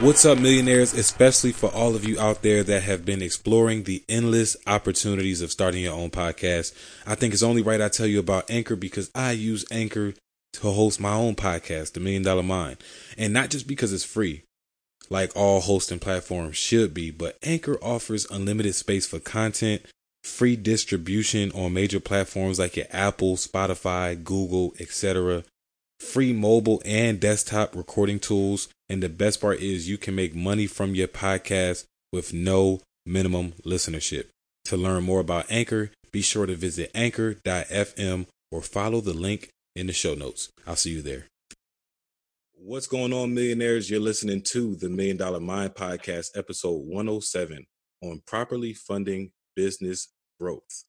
What's up, millionaires? Especially for all of you out there that have been exploring the endless opportunities of starting your own podcast. I think it's only right I tell you about Anchor because I use Anchor to host my own podcast, The Million Dollar Mind. And not just because it's free, like all hosting platforms should be, but Anchor offers unlimited space for content, free distribution on major platforms like your Apple, Spotify, Google, etc free mobile and desktop recording tools. And the best part is you can make money from your podcast with no minimum listenership. To learn more about Anchor, be sure to visit anchor.fm or follow the link in the show notes. I'll see you there. What's going on, millionaires? You're listening to the Million Dollar Mind Podcast, episode 107 on properly funding business growth.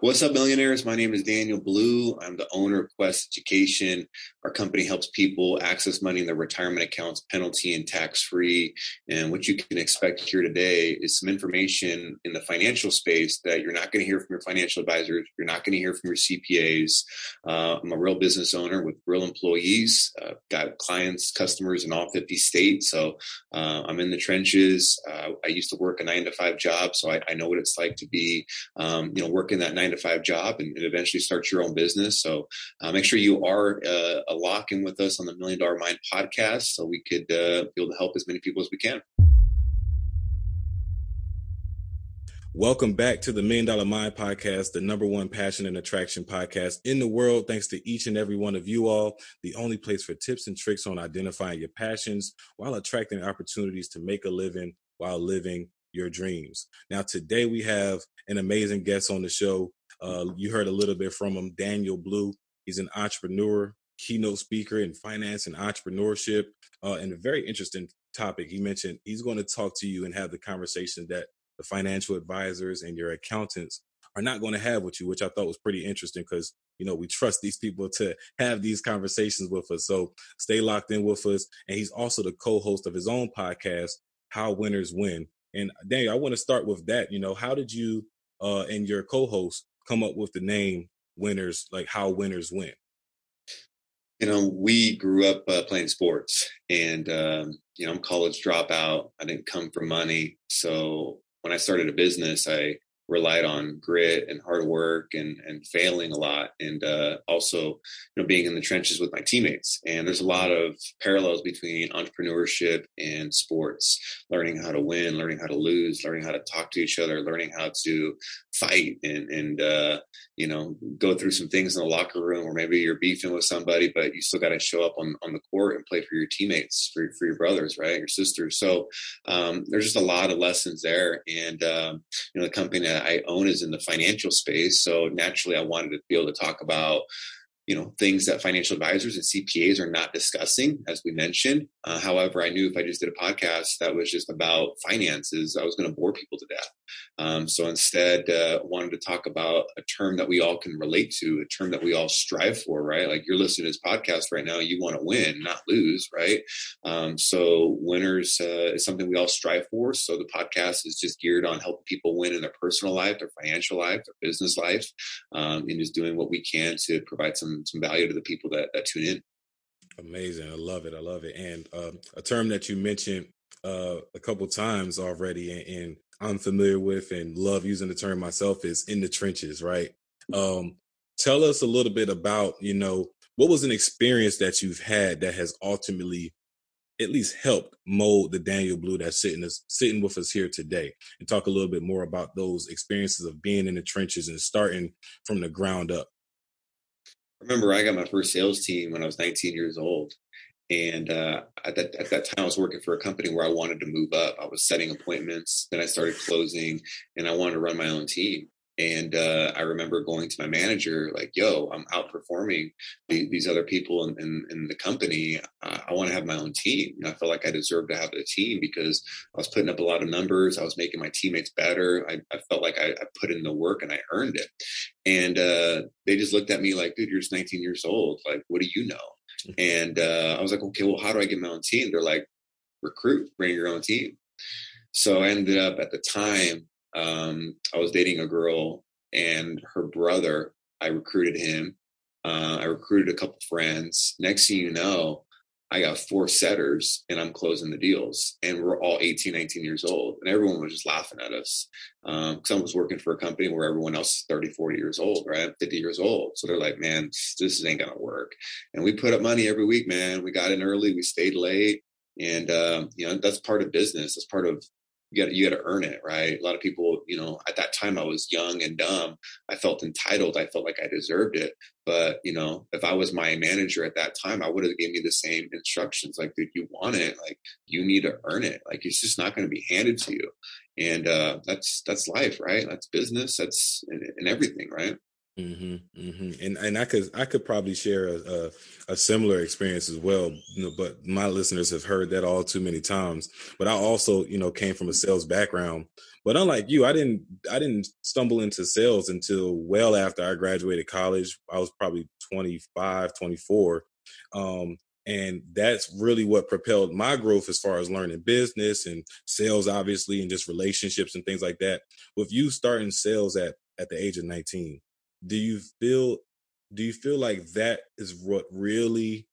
What's up, millionaires? My name is Daniel Blue. I'm the owner of Quest Education. Our company helps people access money in their retirement accounts, penalty and tax free. And what you can expect here today is some information in the financial space that you're not going to hear from your financial advisors. You're not going to hear from your CPAs. Uh, I'm a real business owner with real employees. Uh, got clients, customers in all 50 states. So uh, I'm in the trenches. Uh, I used to work a nine to five job, so I, I know what it's like to be, um, you know, working that nine nine to five job and, and eventually start your own business. So uh, make sure you are uh, a lock in with us on the Million Dollar Mind podcast so we could uh, be able to help as many people as we can. Welcome back to the Million Dollar Mind Podcast, the number one passion and attraction podcast in the world. Thanks to each and every one of you all, the only place for tips and tricks on identifying your passions while attracting opportunities to make a living while living your dreams. Now, today we have an amazing guest on the show. Uh, you heard a little bit from him, Daniel Blue. He's an entrepreneur, keynote speaker in finance and entrepreneurship, uh, and a very interesting topic. He mentioned he's going to talk to you and have the conversation that the financial advisors and your accountants are not going to have with you, which I thought was pretty interesting because you know we trust these people to have these conversations with us. So stay locked in with us. And he's also the co-host of his own podcast, How Winners Win. And Daniel, I want to start with that. You know, how did you uh, and your co-host come up with the name Winners, like how winners win? You know, we grew up uh, playing sports, and um, you know, I'm college dropout. I didn't come for money, so when I started a business, I relied on grit and hard work and and failing a lot. And uh, also you know being in the trenches with my teammates. And there's a lot of parallels between entrepreneurship and sports. Learning how to win learning how to lose learning how to talk to each other learning how to fight and and uh, you know go through some things in the locker room or maybe you're beefing with somebody but you still got to show up on on the court and play for your teammates for, for your brothers right? Your sisters. So um, there's just a lot of lessons there. And um, you know the company that i own is in the financial space so naturally i wanted to be able to talk about you know things that financial advisors and CPAs are not discussing, as we mentioned. Uh, however, I knew if I just did a podcast that was just about finances, I was going to bore people to death. Um, so instead, uh, wanted to talk about a term that we all can relate to, a term that we all strive for, right? Like you're listening to this podcast right now, you want to win, not lose, right? Um, so winners uh, is something we all strive for. So the podcast is just geared on helping people win in their personal life, their financial life, their business life, um, and just doing what we can to provide some some value to the people that, that tune in. Amazing, I love it, I love it. And um, a term that you mentioned uh, a couple times already, and, I'm familiar with and love using the term myself is in the trenches, right? Um, tell us a little bit about, you know, what was an experience that you've had that has ultimately at least helped mold the Daniel Blue that's sitting us sitting with us here today and talk a little bit more about those experiences of being in the trenches and starting from the ground up. remember I got my first sales team when I was 19 years old. And uh, at, that, at that time, I was working for a company where I wanted to move up. I was setting appointments, then I started closing, and I wanted to run my own team. And uh, I remember going to my manager, like, yo, I'm outperforming the, these other people in, in, in the company. Uh, I want to have my own team. And I felt like I deserved to have a team because I was putting up a lot of numbers. I was making my teammates better. I, I felt like I, I, put in the work and I earned it. And uh, they just looked at me like, dude, you're just 19 years old. Like, what do you know? And uh, I was like, okay, well, how do I get my own team? They're like, recruit, bring your own team. So I ended up at the time, um, I was dating a girl and her brother, I recruited him. Uh, I recruited a couple friends. Next thing you know, I got four setters and I'm closing the deals. And we're all 18, 19 years old. And everyone was just laughing at us. Um, I was working for a company where everyone else is 30, 40 years old, right? 50 years old. So they're like, man, this ain't going to work. And we put up money every week, man. We got in early, we stayed late. And, um, you know, that's part of business. That's part of you got you got to earn it, right? A lot of people, you know, at that time I was young and dumb. I felt entitled. I felt like I deserved it. But you know, if I was my manager at that time, I would have gave me the same instructions. Like, dude, you want it? Like, you need to earn it. Like, it's just not going to be handed to you. And uh, that's that's life, right? That's business. That's and everything, right? Mm-hmm, mm-hmm. And and I could I could probably share a, a, a similar experience as well, but my listeners have heard that all too many times. But I also you know came from a sales background. But unlike you, I didn't I didn't stumble into sales until well after I graduated college. I was probably 25, 24. Um, and that's really what propelled my growth as far as learning business and sales, obviously, and just relationships and things like that. With you starting sales at at the age of 19 do you feel do you feel like that is what really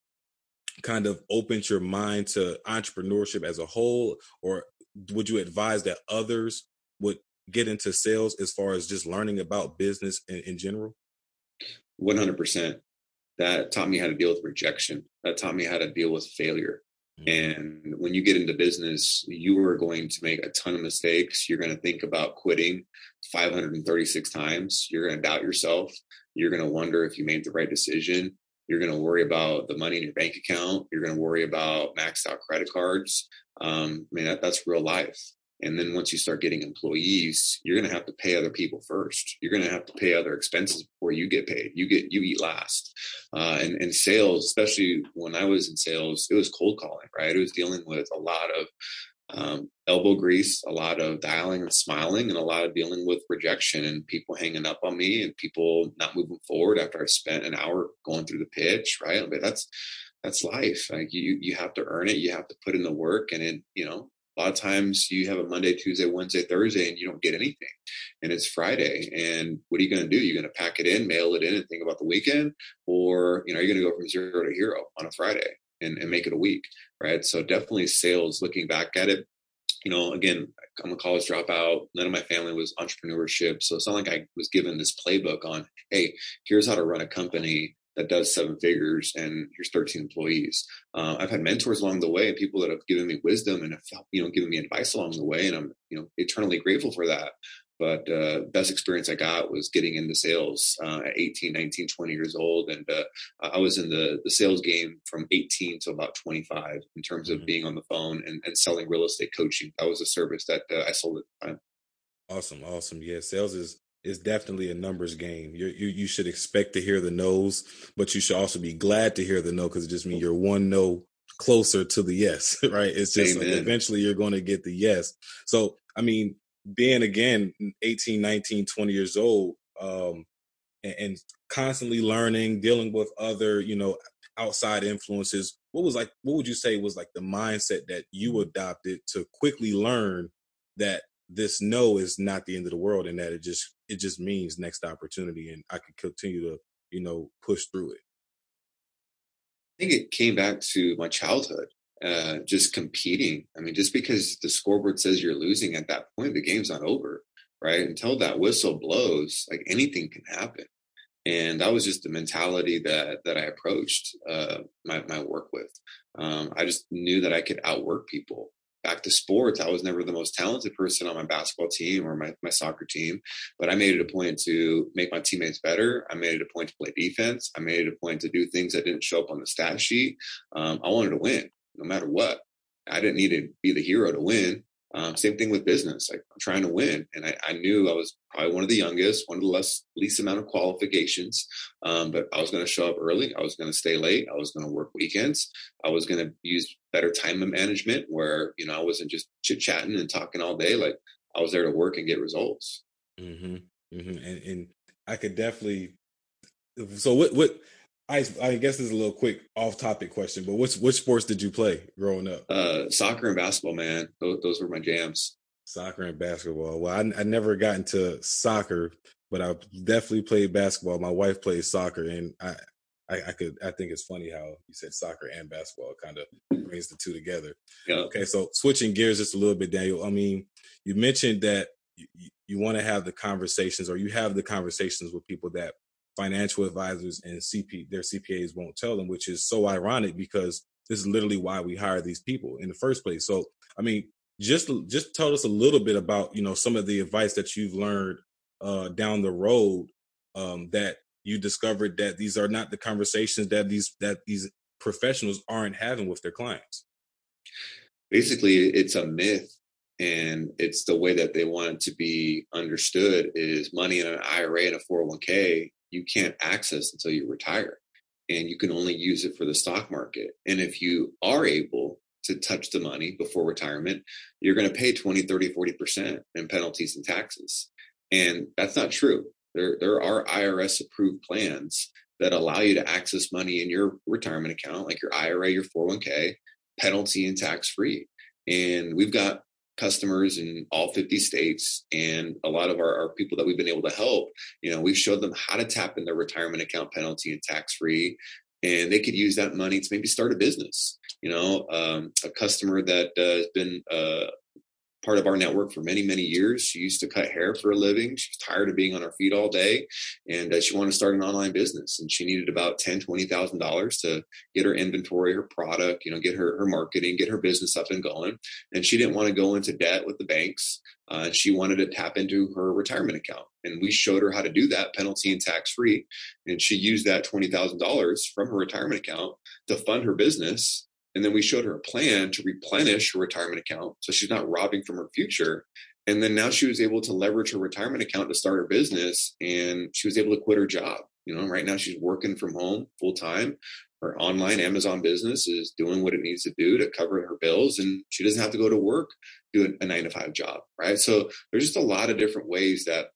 kind of opens your mind to entrepreneurship as a whole? Or would you advise that others would get into sales as far as just learning about business in, in general? 100% that taught me how to deal with rejection. That taught me how to deal with failure. Mm-hmm. And when you get into business, you are going to make a ton of mistakes. You're going to think about quitting 536 times. You're going to doubt yourself. You're going to wonder if you made the right decision. You're going to worry about the money in your bank account. You're going to worry about maxed out credit cards. Um, I mean, that, that's real life. And then once you start getting employees, you're going to have to pay other people first. You're going to have to pay other expenses before you get paid. You get you eat last. Uh, and and sales, especially when I was in sales, it was cold calling, right? It was dealing with a lot of um, elbow grease, a lot of dialing and smiling, and a lot of dealing with rejection and people hanging up on me and people not moving forward after I spent an hour going through the pitch, right? But that's that's life. Like you you have to earn it. You have to put in the work, and it you know a lot of times you have a Monday, Tuesday, Wednesday, Thursday, and you don't get anything. And it's Friday. And what are you going to do? You're going to pack it in, mail it in, and think about the weekend? Or, you know, you're going to go from zero to hero on a Friday and, and make it a week, right? So definitely sales, looking back at it, you know, again, I'm a college dropout. None of my family was entrepreneurship. So it's not like I was given this playbook on, hey, here's how to run a company that does seven figures and here's 13 employees. Uh, I've had mentors along the way, people that have given me wisdom and have you know given me advice along the way, and I'm you know eternally grateful for that. But uh, best experience I got was getting into sales uh, at 18, 19, 20 years old, and uh, I was in the the sales game from 18 to about 25 in terms of mm-hmm. being on the phone and, and, selling real estate coaching. That was a service that uh, I sold at the time. Awesome, awesome. Yeah, sales is is definitely a numbers game. You're, you you should expect to hear the no's, but you should also be glad to hear the no because it just means you're one no closer to the yes, right? It's just like eventually you're going to get the yes. So, I mean, being again 18, 19, 20 years old, um, and, and constantly learning, dealing with other, you know, outside influences, what was like, what would you say was like the mindset that you adopted to quickly learn that this no is not the end of the world and that it just it just means next opportunity and I can continue to, you know, push through it. I think it came back to my childhood, uh, just competing. I mean, just because the scoreboard says you're losing at that point, the game's not over, right? Until that whistle blows, like anything can happen. And that was just the mentality that that I approached uh, my my work with. Um, I just knew that I could outwork people back to sports, I was never the most talented person on my basketball team or my, my soccer team, but I made it a point to make my teammates better. I made it a point to play defense. I made it a point to do things that didn't show up on the stat sheet. Um, I wanted to win no matter what. I didn't need to be the hero to win. Um, same thing with business. Like I'm trying to win, and I, I, knew I was probably one of the youngest, one of the less least amount of qualifications. Um, but I was going to show up early. I was going to stay late. I was going to work weekends. I was going to use better time management, where you know I wasn't just chit chatting and talking all day. Like I was there to work and get results. Mm-hmm. Mm-hmm. And, and I could definitely. So what? What? I, I guess this is a little quick off topic question, but which which sports did you play growing up? Uh, soccer and basketball, man. Those, those were my jams. Soccer and basketball. Well, I, I never got into soccer, but I definitely played basketball. My wife plays soccer, and I, I, I, could I think it's funny how you said soccer and basketball kind of brings the two together. Yeah. Okay, so switching gears just a little bit, Daniel. I mean, you mentioned that you, you want to have the conversations, or you have the conversations with people that financial advisors and CP their CPAs won't tell them, which is so ironic because this is literally why we hire these people in the first place. So, I mean, just just tell us a little bit about you know some of the advice that you've learned uh, down the road um, that you discovered that these are not the conversations that these that these professionals aren't having with their clients basically it's a myth and it's the way that they want it to be understood is money in an ira and a 401k you can't access until you retire and you can only use it for the stock market. And if you are able to touch the money before retirement you're going to pay 20 30 40% in penalties and taxes. And that's not true. There, there are IRS approved plans that allow you to access money in your retirement account, like your IRA, your 401k, penalty and tax free. And we've got customers in all 50 states and a lot of our, our, people that we've been able to help you know we've showed them how to tap in their retirement account penalty and tax free and they could use that money to maybe start a business. You know um, a customer that uh, has been uh, part of our network for many, many years. She used to cut hair for a living. She was tired of being on her feet all day and uh, she wanted to start an online business and she needed about ten, twenty thousand dollars to get her inventory, her product, you know, get her, her marketing, get her business up and going. And she didn't want to go into debt with the banks. Uh, she wanted to tap into her retirement account. And we showed her how to do that penalty and tax free. And she used that $20,000 from her retirement account to fund her business and then we showed her a plan to replenish her retirement account so she's not robbing from her future. And then now she was able to leverage her retirement account to start her business and she was able to quit her job. You know, right now she's working from home full time. Her online Amazon business is doing what it needs to do to cover her bills and she doesn't have to go to work, do a nine to five job. Right. So there's just a lot of different ways that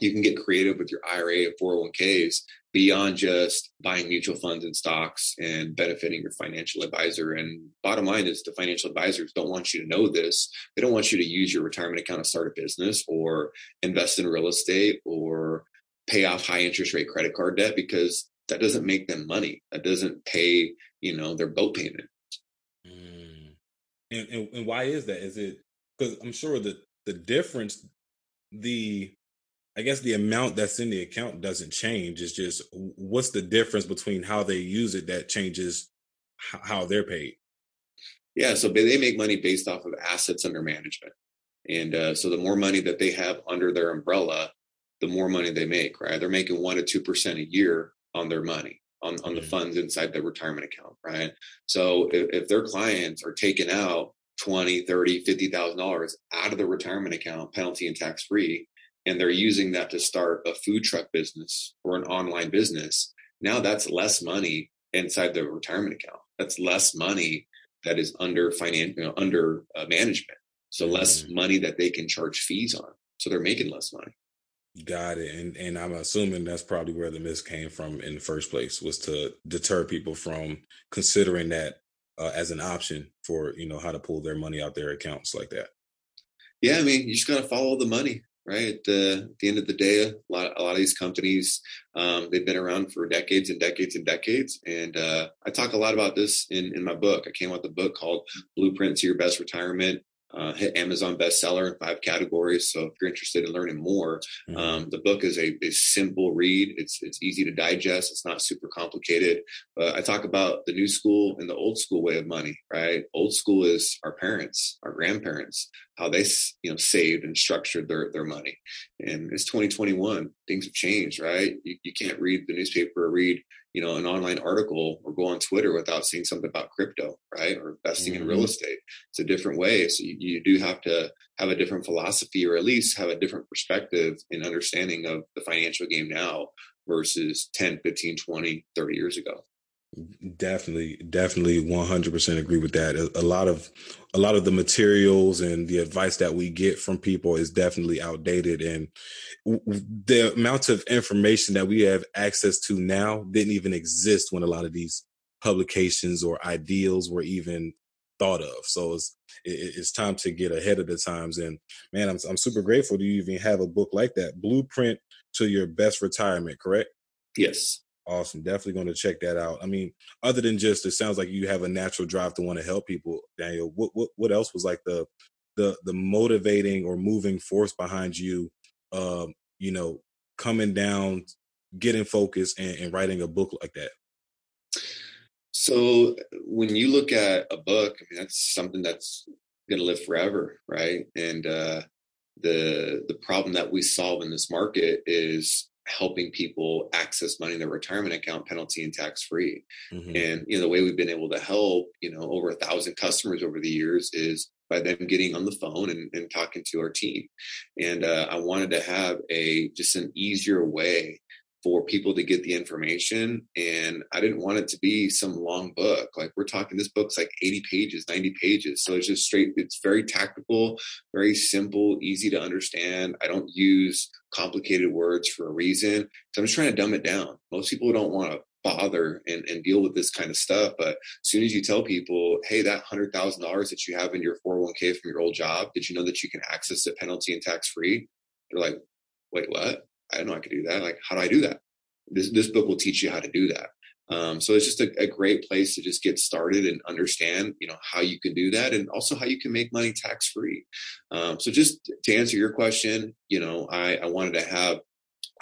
you can get creative with your IRA and 401ks beyond just buying mutual funds and stocks and benefiting your financial advisor. And bottom line is the financial advisors don't want you to know this. They don't want you to use your retirement account to start a business or invest in real estate or pay off high interest rate credit card debt because that doesn't make them money. That doesn't pay, you know, their boat payment. Mm. And, and, and why is that? Is it because I'm sure that the difference, the I guess the amount that's in the account doesn't change. It's just what's the difference between how they use it that changes how they're paid. Yeah, so they make money based off of assets under management, and uh, so the more money that they have under their umbrella, the more money they make. Right? They're making one to two percent a year on their money on on the mm-hmm. funds inside their retirement account. Right? So if, if their clients are taking out 20 30 50 thousand dollars out of the retirement account penalty and tax free and they're using that to start a food truck business or an online business, now that's less money inside the retirement account. That's less money that is under finance, you know, under uh, management. So less mm-hmm. money that they can charge fees on. So they're making less money. Got it. And and I'm assuming that's probably where the miss came from in the first place was to deter people from considering that uh, as an option for you know how to pull their money out their accounts like that. Yeah, I mean, you just gotta follow the money right? At the, at the end of the day, a lot, a lot of these companies, um, they've been around for decades and decades and decades. And uh, I talk a lot about this in, in my book. I came out with a book called Blueprint to Your Best Retirement uh, hit Amazon bestseller in five categories. So if you're interested in learning more, mm-hmm. um, the book is a, a, simple read. It's it's easy to digest. It's not super complicated. But I talk about the new school and the old school way of money. Right? Old school is our parents, our grandparents, how they you know saved and structured their their money. And it's 2021. Things have changed. Right? You, you can't read the newspaper or read you know an online article or go on twitter without seeing something about crypto right or investing mm-hmm. in real mm-hmm. estate it's a different way so you, you, do have to have a different philosophy or at least have a different perspective and understanding of the financial game now versus 10 15 20 30 years ago Definitely, definitely, one hundred percent agree with that. A, a, lot of, a lot of the materials and the advice that we get from people is definitely outdated, and the amount of information that we have access to now didn't even exist when a lot of these publications or ideals were even thought of. So it's it, it's time to get ahead of the times. And man, I'm I'm super grateful to you even have a book like that, Blueprint to Your Best Retirement. Correct? Yes. Awesome. Definitely going to check that out. I mean, other than just it sounds like you have a natural drive to want to help people, Daniel. What what what else was like the the the motivating or moving force behind you um, you know, coming down, getting focused and, and writing a book like that? So when you look at a book, I mean that's something that's going to live forever, right? And uh, the the problem that we solve in this market is helping people access money in their retirement account penalty and tax free. Mm-hmm. And you know the way we've been able to help you know over a thousand customers over the years is by them getting on the phone and, and talking to our team. And uh, I wanted to have a just an easier way for people to get the information. And I didn't want it to be some long book. Like we're talking, this book's like 80 pages, 90 pages. So it's just straight, it's very tactical, very simple, easy to understand. I don't use complicated words for a reason. So I'm just trying to dumb it down. Most people don't want to bother and, and deal with this kind of stuff. But as soon as you tell people, hey, that hundred thousand dollars that you have in your 401k from your old job, did you know that you can access it penalty and tax free? They're like, wait, what? I didn't know I could do that. Like, how do I do that? This this book will teach you how to do that. Um, so it's just a, a, great place to just get started and understand, you know, how you can do that and also how you can make money tax free. Um, so just to answer your question, you know, I, I wanted to have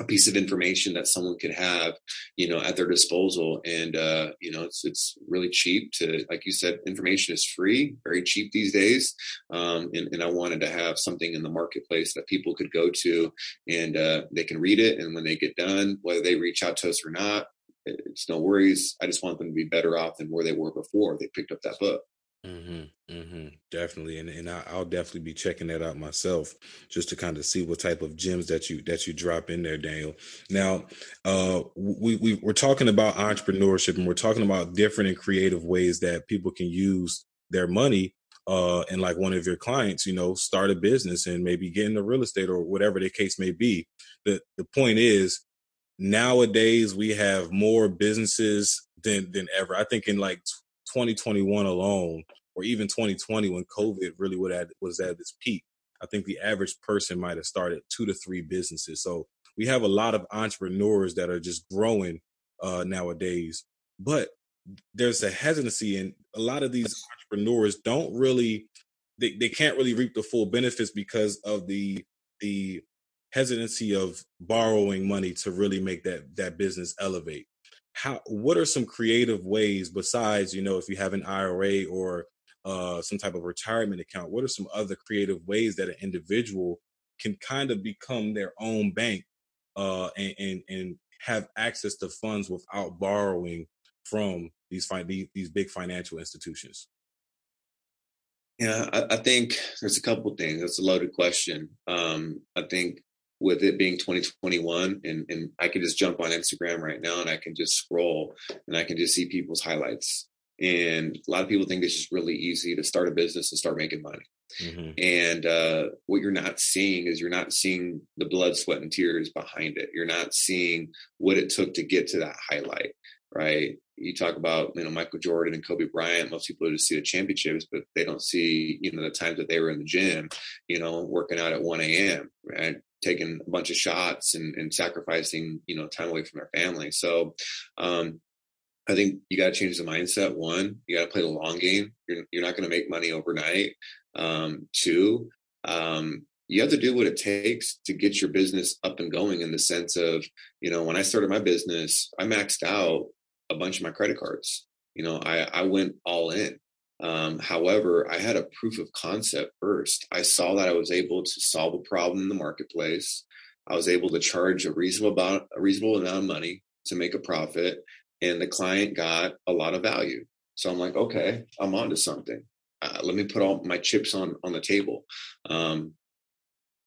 a piece of information that someone could have, you know, at their disposal. And, uh, you know, it's, it's really cheap to, like you said, information is free, very cheap these days. Um, and, and I wanted to have something in the marketplace that people could go to and, uh, they can read it. And when they get done, whether they reach out to us or not, it's no worries. I just want them to be better off than where they were before they picked up that book. Mm-hmm, mm-hmm, definitely, and and I, will definitely be checking that out myself, just to kind of see what type of gems that you that you drop in there, Daniel. Now, uh, we, we we're talking about entrepreneurship, and we're talking about different and creative ways that people can use their money. Uh, and like one of your clients, you know, start a business and maybe get into real estate or whatever the case may be. The the point is, nowadays we have more businesses than than ever. I think in like 2021 alone, or even 2020 when COVID really would was at its peak, I think the average person might have started two to three businesses. So we have a lot of entrepreneurs that are just growing uh, nowadays, but there's a hesitancy, and a lot of these entrepreneurs don't really, they, they can't really reap the full benefits because of the the hesitancy of borrowing money to really make that that business elevate how what are some creative ways besides you know if you have an IRA or uh, some type of retirement account what are some other creative ways that an individual can kind of become their own bank uh, and, and, and have access to funds without borrowing from these fi- these, big financial institutions? Yeah I, I, think there's a couple things that's a loaded question. Um, i think with it being 2021 and, and I can just jump on Instagram right now and I can just scroll and I can just see people's highlights. And a lot of people think it's just really easy to start a business and start making money. Mm-hmm. And uh, what you're not seeing is you're not seeing the blood, sweat, and tears behind it. You're not seeing what it took to get to that highlight, right? You talk about you know Michael Jordan and Kobe Bryant. Most people just see the championships, but they don't see you know the times that they were in the gym, you know, working out at 1 a.m. Right? Taking a bunch of shots and, and sacrificing you know time away from their family. So um, i think you got to change the mindset one you got to play the long game. You're, you're not going to make money overnight um, two um, you have to do what it takes to get your business up and going in the sense of you know when i started my business i maxed out a bunch of my credit cards. You know i i went all in um, however, I had a proof of concept first. I saw that I was able to solve a problem in the marketplace. I was able to charge a reasonable amount, a reasonable amount of money to make a profit, and the client got a lot of value. So I'm like, okay, I'm onto something. Uh, let me put all my chips on on the table. Um,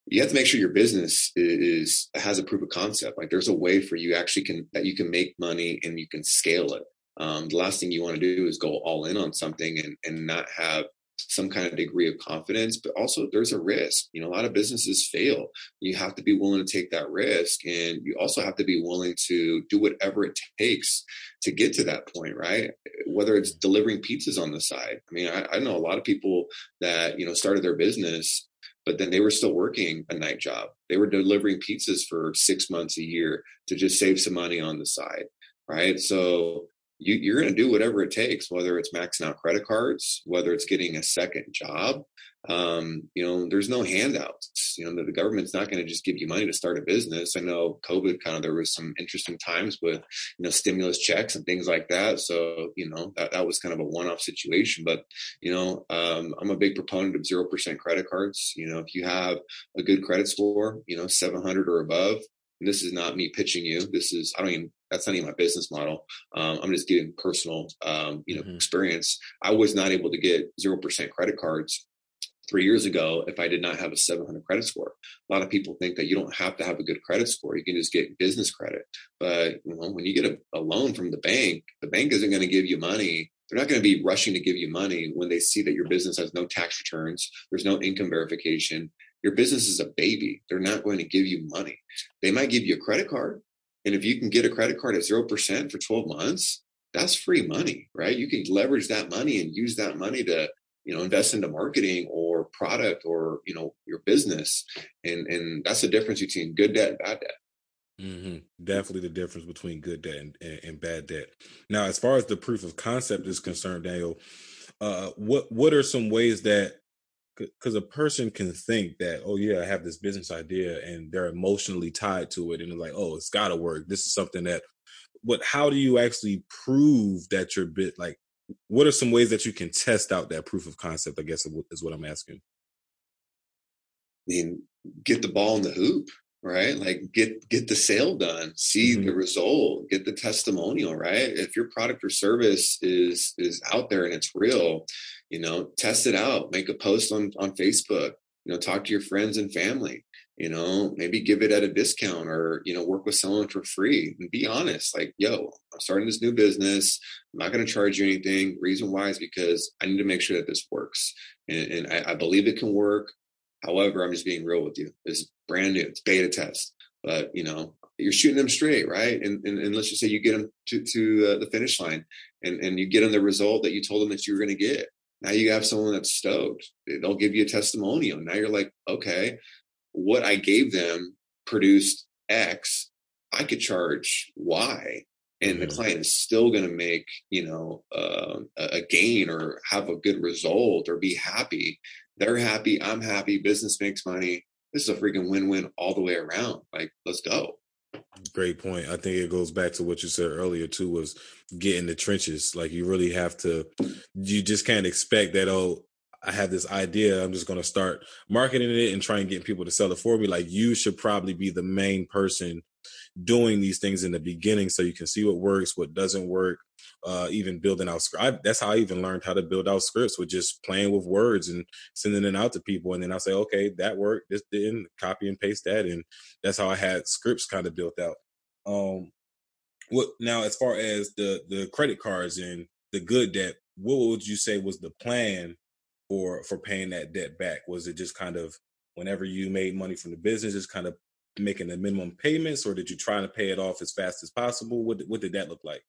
you have to make sure your business is, is has a proof of concept. Like there's a way for you actually can that you can make money and you can scale it um, the last thing you want to do is go all in on something and, and not have some kind of degree of confidence, but also there's a risk. You know, a lot of businesses fail. You have to be willing to take that risk. And you also have to be willing to do whatever it takes to get to that point, right? Whether it's delivering pizzas on the side. I mean, I, I know a lot of people that, you know, started their business but then they were still working a night job. They were delivering pizzas for six months a year to just save some money on the side, right? So you, are going to do whatever it takes, whether it's maxing out credit cards, whether it's getting a second job. Um, you know, there's no handouts. You know, the, the government's not going to just give you money to start a business. I know COVID kind of there was some interesting times with you know stimulus checks and things like that. So you know that that was kind of a one-off situation. But you know, um, I'm a big proponent of zero percent credit cards. You know, if you have a good credit score, you know, 700 or above, and this is not me pitching you. This is I don't even that's not even my business model. Um, I'm just giving personal, um, you know, mm-hmm. experience. I was not able to get zero percent credit cards three years ago if I did not have a 700 credit score. A lot of people think that you don't have to have a good credit score; you can just get business credit. But you know, when you get a, a loan from the bank, the bank isn't going to give you money they're not going to be rushing to give you money when they see that your business has no tax returns, there's no income verification. Your business is a baby. They're not going to give you money. They might give you a credit card, and if you can get a credit card at 0% for 12 months, that's free money, right? You can leverage that money and use that money to, you know, invest into marketing or product or, you know, your business. And and that's the difference between good debt and bad debt. Mm-hmm. Definitely the difference between good debt and, and, and, bad debt. Now, as far as the proof of concept is concerned, Daniel, uh, what what are some ways that because a person can think that oh yeah i have this business idea and they're emotionally tied to it and they're like oh it's got to work. This is something that but how do you actually prove that you're bit like what are some ways that you can test out that proof of concept i guess is what i'm asking? I mean get the ball in the hoop right? Like get get the sale done see mm-hmm. the result get the testimonial right? If your product or service is is out there and it's real you know test it out make a post on on facebook you know talk to your friends and family you know maybe give it at a discount or you know work with someone for free and be honest like yo i'm starting this new business i'm not going to charge you anything reason why is because i need to make sure that this works and, and I, I believe it can work However, I'm just being real with you. It's brand new. It's beta test, but you know you're shooting them straight, right? And and, and let's just say you get them to to uh, the finish line, and and you get them the result that you told them that you were going to get. Now you have someone that's stoked. They'll give you a testimonial. Now you're like, okay, what I gave them produced X. I could charge Y, and the mm-hmm. client is still going to make you know uh, a gain or have a good result or be happy they're happy. I'm happy. Business makes money. This is a freaking win-win all the way around. Like, let's go. Great point. I think it goes back to what you said earlier too. Was get in the trenches. Like you really have to. You just can't expect that. Oh, I have this idea. I'm just going to start marketing it and try and get people to sell it for me. Like you should probably be the main person doing these things in the beginning so you can see what works, what doesn't work, uh, even building out scripts. That's how I even learned how to build out scripts with just playing with words and sending it out to people. And then I'll say, okay, that worked. This didn't. Copy and paste that, and that's how I had scripts kind of built out. Um, what now? As far as the the credit cards and the good debt, what would you say was the plan for for paying that debt back? Was it just kind of whenever you made money from the business, just kind of making the minimum payments, or did you try to pay it off as fast as possible? What what did that look like?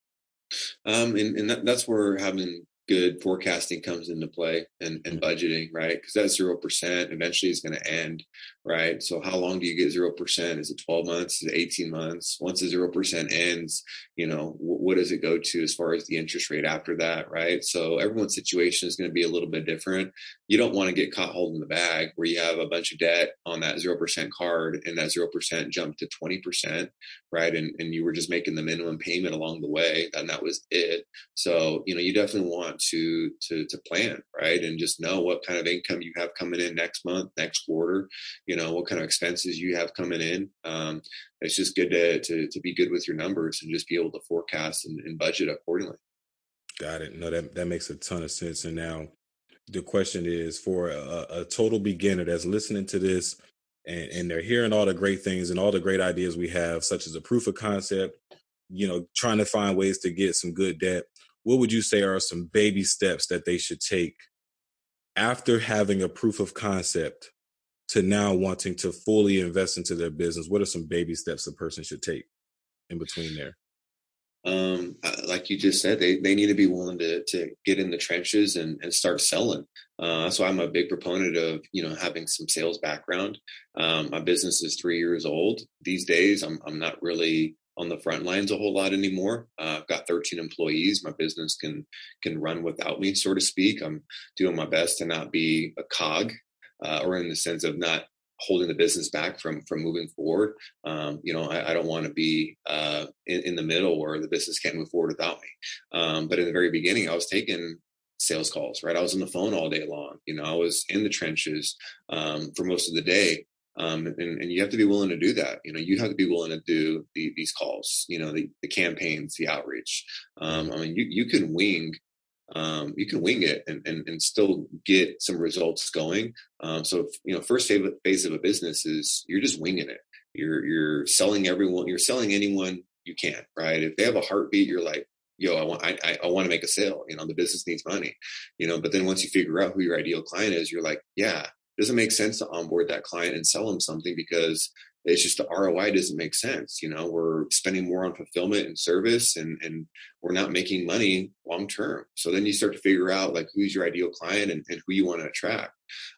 Um, and, and that, that's where having good forecasting comes into play and, and budgeting, right? Because that zero percent eventually is going to end, right? So how long do you get zero percent? Is it twelve months? Is it eighteen months? Once the zero percent ends, you know what does it go to as far as the interest rate after that, right? So everyone's situation is going to be a little bit different. You don't want to get caught holding the bag where you have a bunch of debt on that zero percent card and that zero percent jumped to twenty percent, right? And and you were just making the minimum payment along the way, and that was it. So you know you definitely want to to to plan right and just know what kind of income you have coming in next month next quarter you know what kind of expenses you have coming in um, it's just good to, to to be good with your numbers and just be able to forecast and, and budget accordingly. Got it. No that that makes a ton of sense and now the question is for a, a total beginner that's listening to this and, and they're hearing all the great things and all the great ideas we have such as a proof of concept you know trying to find ways to get some good debt what would you say are some baby steps that they should take after having a proof of concept to now wanting to fully invest into their business, what are some baby steps a person should take in between there? um, like you just said, they, they need to be willing to, to get in the trenches and, and start selling. Uh, why I'm a big proponent of, you know, having some sales background. Um, my business is three years old these days. I'm, I'm not really on the front lines a whole lot anymore. Uh, I've got 13 employees. My business can, can run without me, so to speak. I'm doing my best to not be a cog uh, or in the sense of not holding the business back from from moving forward. Um, you know, I, I don't want to be uh, in, in, the middle where the business can't move forward without me. Um, but in the very beginning, I was taking sales calls. Right, I was on the phone all day long. You know, I was in the trenches um, for most of the day. Um, and, and, you have to be willing to do that. You know, you have to be willing to do the, these calls. You know, the, the campaigns, the outreach. Um, I mean, you you can wing um, you can wing it and, and, and still get some results going. Um, so, you know, first phase of a business is you're just winging it. You're, you're selling everyone, you're selling anyone you can, right? If they have a heartbeat, you're like, yo, I want, I, I want to make a sale. You know, the business needs money, you know, but then once you figure out who your ideal client is, you're like, yeah, doesn't make sense to onboard that client and sell them something because it's just the ROI doesn't make sense. You know, we're spending more on fulfillment and service and, and we're not making money long term. So then you start to figure out like who's your ideal client and, and who you want to attract.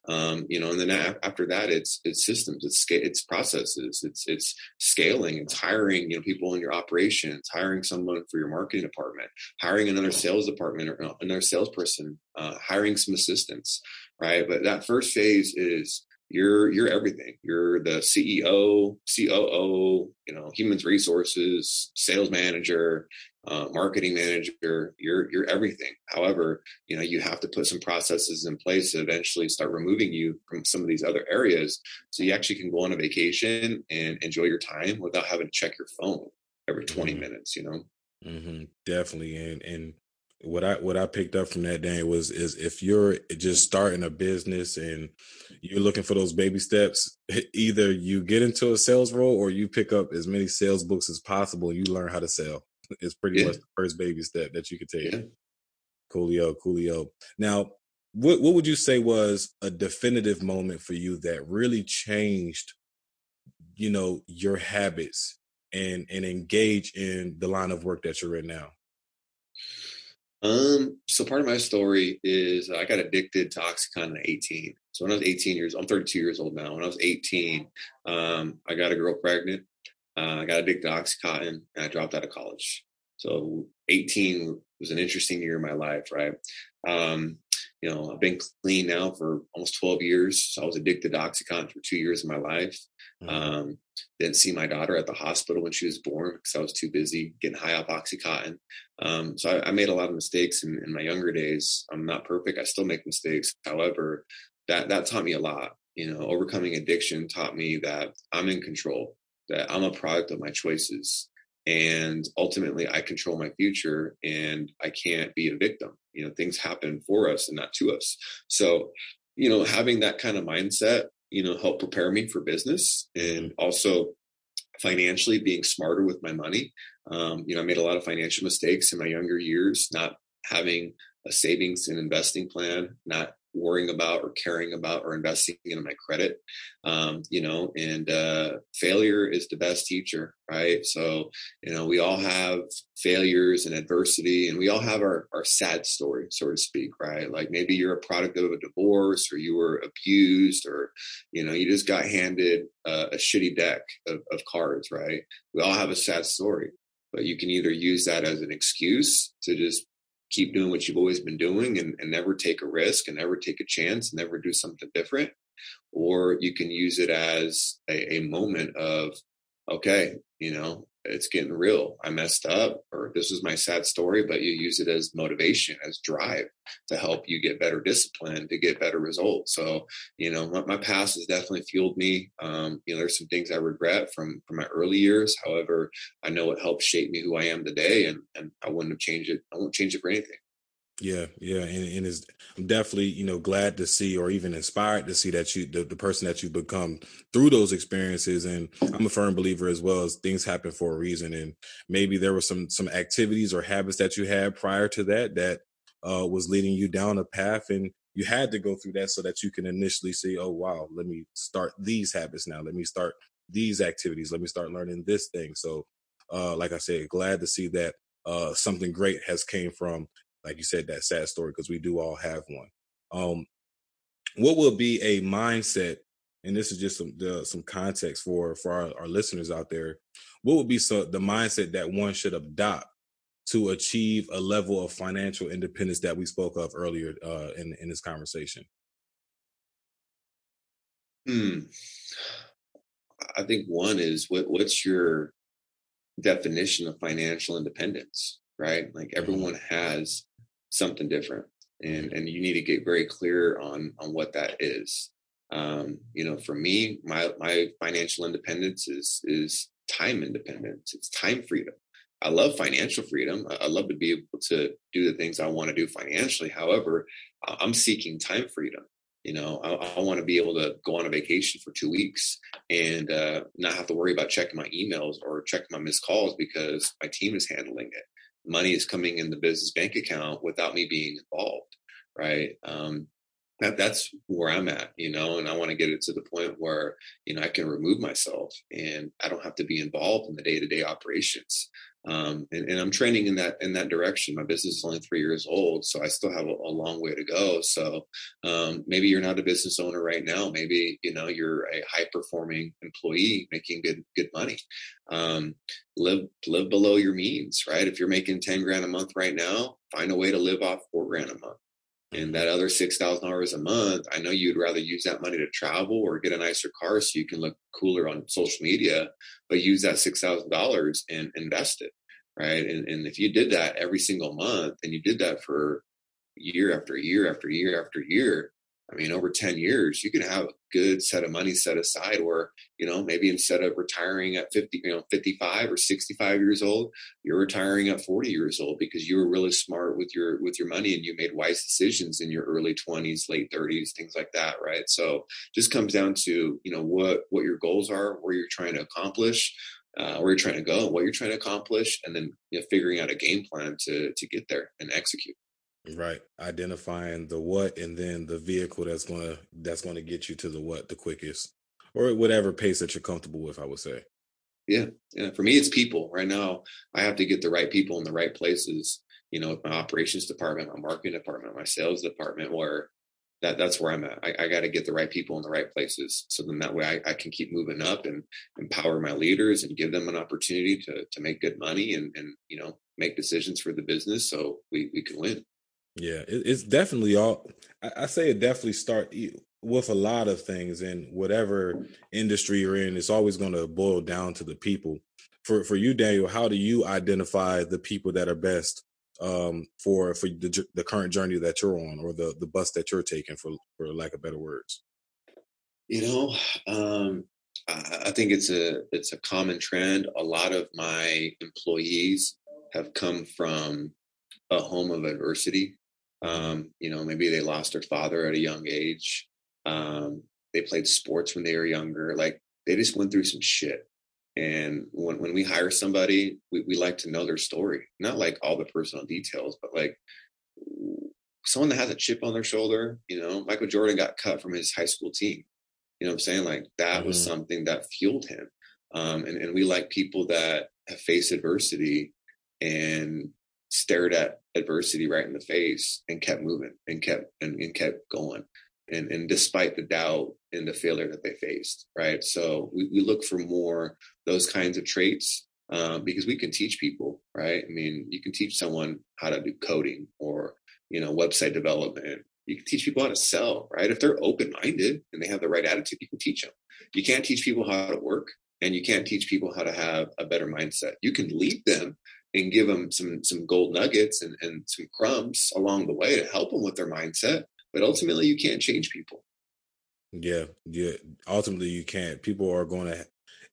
Um, you know, and then after that, it's it's systems, it's it's processes, it's it's scaling, it's hiring you know people in your operations, hiring someone for your marketing department, hiring another sales department or uh, another salesperson, uh, hiring some assistants, right? But that first phase is you're you're everything. You're the CEO, COO, you know, human resources, sales manager, uh, marketing manager. You're you're everything. However, you know, you have to put some processes in place to eventually start removing you from some of these other areas, so you actually can go on a vacation and enjoy your time without having to check your phone every 20 mm-hmm. minutes. You know. Mm-hmm. Definitely, and and what I what I picked up from that day was is if you're just starting a business and you're looking for those baby steps, either you get into a sales role or you pick up as many sales books as possible and you learn how to sell. It's pretty yeah. much the first baby step that you could take. Yeah. Coolio, coolio. Now, what what would you say was a definitive moment for you that really changed, you know, your habits and and engage in the line of work that you're in now? Um, so part of my story is I got addicted to OxyContin at 18. So when I was 18 years, I'm 32 years old now. When I was 18, um, I got a girl pregnant. Uh, I got addicted to OxyContin and I dropped out of college. So 18 was an interesting year in my life, right? Um, you know, I've been clean now for almost 12 years. So I was addicted to OxyContin for two years of my life. Mm-hmm. Um, didn't see my daughter at the hospital when she was born because I was too busy getting high off OxyContin. Um, so I, I, made a lot of mistakes in, in, my younger days. I'm not perfect. I still make mistakes. However, that, that taught me a lot. You know, overcoming addiction taught me that I'm in control, that I'm a product of my choices. And ultimately, I control my future and I can't be a victim. You know, things happen for us and not to us. So, you know, having that kind of mindset you know, help prepare me for business and also financially being smarter with my money. Um, you know, I made a lot of financial mistakes in my younger years, not having a savings and investing plan, not worrying about or caring about or investing in my credit um, you know and uh, failure is the best teacher right? So you know we all have failures and adversity and we all have our, our sad story so to speak right? Like maybe you're a product of a divorce or you were abused or you know you just got handed a, a shitty deck of, of cards right? We all have a sad story but you can either use that as an excuse to just keep doing what you've always been doing and, and never take a risk and never take a chance and never do something different. Or you can use it as a, a moment of, okay, you know, it's getting real. I messed up, or this is my sad story, but you use it as motivation, as drive to help you get better discipline, to get better results. So, you know, my, my past has definitely fueled me. Um, you know, there's some things I regret from from my early years. However, I know it helped shape me who I am today, and and I wouldn't have changed it. I won't change it for anything. Yeah, yeah, and, and is I'm definitely you know glad to see, or even inspired to see that you the, the person that you've become through those experiences. And I'm a firm believer as well as things happen for a reason. And maybe there were some some activities or habits that you had prior to that that uh, was leading you down a path, and you had to go through that so that you can initially see, oh wow, let me start these habits now. Let me start these activities. Let me start learning this thing. So, uh, like I said, glad to see that uh, something great has came from, like you said, that sad story because we do all have one. Um, what will be a mindset? And this is just some the, some context for for our, our listeners out there. What would be so the mindset that one should adopt to achieve a level of financial independence that we spoke of earlier uh, in in this conversation? Hmm. I think one is what what's your definition of financial independence, right? Like mm-hmm. everyone has something different, and and you need to get very clear on on what that is. Um, you know, for me, my my financial independence is is time independence. It's time freedom. I love financial freedom. I love to be able to do the things I want to do financially. However, I'm seeking time freedom. You know, I, I want to be able to go on a vacation for two weeks and uh, not have to worry about checking my emails or checking my missed calls because my team is handling it. Money is coming in the business bank account without me being involved, right? Um, that that's where I'm at, you know, and I want to get it to the point where, you know, I can remove myself and I don't have to be involved in the day to day operations um, and, and, I'm training in that in that direction. My business is only three years old, so I still have a, a long way to go. So um, maybe you're not a business owner right now. Maybe you know you're a high performing employee making good good money. Um, live live below your means, right? If you're making ten grand a month right now, find a way to live off four grand a month and that other six thousand dollars a month, I know you'd rather use that money to travel or get a nicer car so you can look cooler on social media, but use that six thousand dollars and invest it, right? And, and if you did that every single month and you did that for year after year after year after year, I mean, over 10 years, you can have a good set of money set aside where, you know, maybe instead of retiring at 50, you know, 55 or 65 years old, you're retiring at 40 years old because you were really smart with your, with your money and you made wise decisions in your early 20s, late 30s, things like that. Right. So just comes down to, you know, what, what your goals are, where you're trying to accomplish, uh, where you're trying to go, what you're trying to accomplish, and then you know, figuring out a game plan to, to get there and execute. Right. Identifying the what and then the vehicle that's gonna that's gonna get you to the what the quickest. Or whatever pace that you're comfortable with, I would say. Yeah. For me it's people. Right now I have to get the right people in the right places, you know, with my operations department, my marketing department, my sales department, where that that's where I'm at. I, I got to get the right people in the right places. So then that way I, I, can keep moving up and empower my leaders and give them an opportunity to to make good money and and you know make decisions for the business so we we can win. Yeah, it, it's definitely all. I, I, say it definitely start with a lot of things in whatever industry you're in. It's always going to boil down to the people. For for you, Daniel, how do you identify the people that are best um, for for the, the current journey that you're on, or the the bus that you're taking, for for lack of better words? You know, um, I, I think it's a it's a common trend. A lot of my employees have come from a home of adversity um, you know, maybe they lost their father at a young age. Um, they played sports when they were younger. Like they just went through some shit. And when, when we hire somebody, we, we like to know their story, not like all the personal details, but like someone that has a chip on their shoulder. You know, Michael Jordan got cut from his high school team. You know what I'm saying? Like that mm-hmm. was something that fueled him. Um, and, and we like people that have faced adversity and stared at adversity right in the face and kept moving and kept and, and kept going. And and despite the doubt and the failure that they faced right? So we, we look for more those kinds of traits um, because we can teach people right? I mean you can teach someone how to do coding or you know website development. You can teach people how to sell right? If they're open-minded and they have the right attitude you can teach them you can't teach people how to work and you can't teach people how to have a better mindset. You can lead them and give them some some gold nuggets and, and some crumbs along the way to help them with their mindset but ultimately you can't change people. Yeah yeah ultimately you can't. People are going to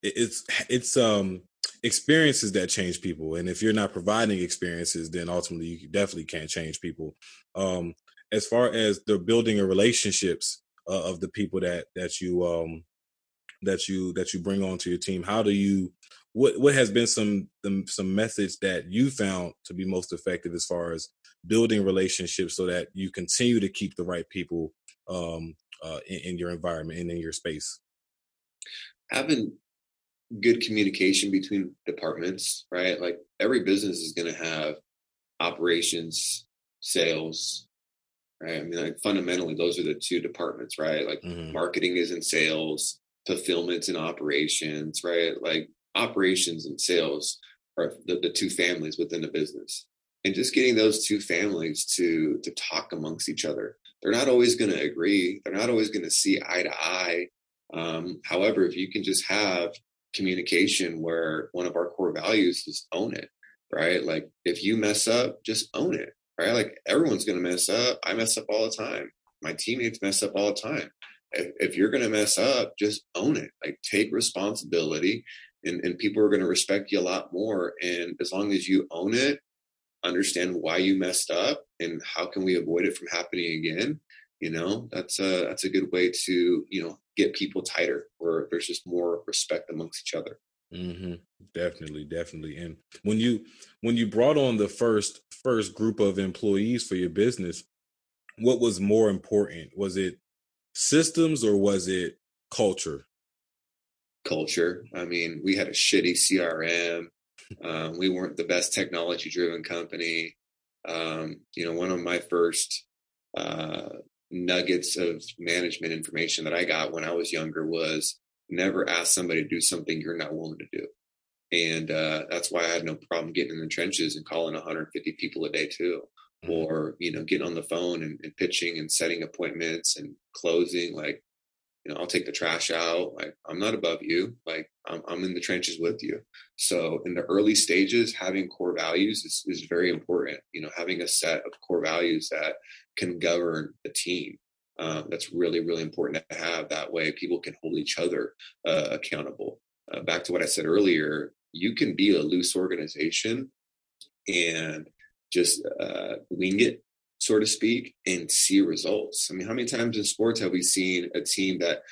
it's it's um experiences that change people and if you're not providing experiences then ultimately you definitely can't change people. Um as far as the building of relationships uh, of the people that that you um that you that you bring onto your team how do you what what has been some some methods that you found to be most effective as far as building relationships so that you continue to keep the right people um, uh, in, in your environment and in your space? Having good communication between departments, right? Like every business is going to have operations, sales, right? I mean, like fundamentally, those are the two departments, right? Like mm-hmm. marketing is in sales, fulfillment's in operations, right? Like operations and sales are the, the two families within the business. And just getting those two families to to talk amongst each other. They're not always going to agree. They're not always going to see eye to eye. Um, however, if you can just have communication where one of our core values is own it, right? Like if you mess up, just own it, right? Like everyone's going to mess up. I mess up all the time. My teammates mess up all the time. If, if you're going to mess up, just own it. Like take responsibility and, and people are going to respect you a lot more. And as long as you own it, understand why you messed up and how can we avoid it from happening again, you know, that's a, that's a good way to, you know, get people tighter where there's just more respect amongst each other. Mm-hmm. Definitely, definitely. And when you when you brought on the first first group of employees for your business, what was more important? Was it systems or was it culture? Culture. I mean, we had a shitty CRM. Um, we weren't the best technology driven company. Um, you know, one of my first uh, nuggets of management information that I got when I was younger was never ask somebody to do something you're not willing to do. And uh, that's why I had no problem getting in the trenches and calling 150 people a day too, mm-hmm. or you know, getting on the phone and, and pitching and setting appointments and closing. Like you know, I'll take the trash out. Like I'm not above you. Like I'm, I'm in the trenches with you. So in the early stages, having core values is, is very important. You know, having a set of core values that can govern the team. Um, that's really, really important to have. That way, people can hold each other uh, accountable. Uh, back to what I said earlier, you can be a loose organization and just uh, wing it so to speak, and see results. I mean, how many times in sports have we seen a team that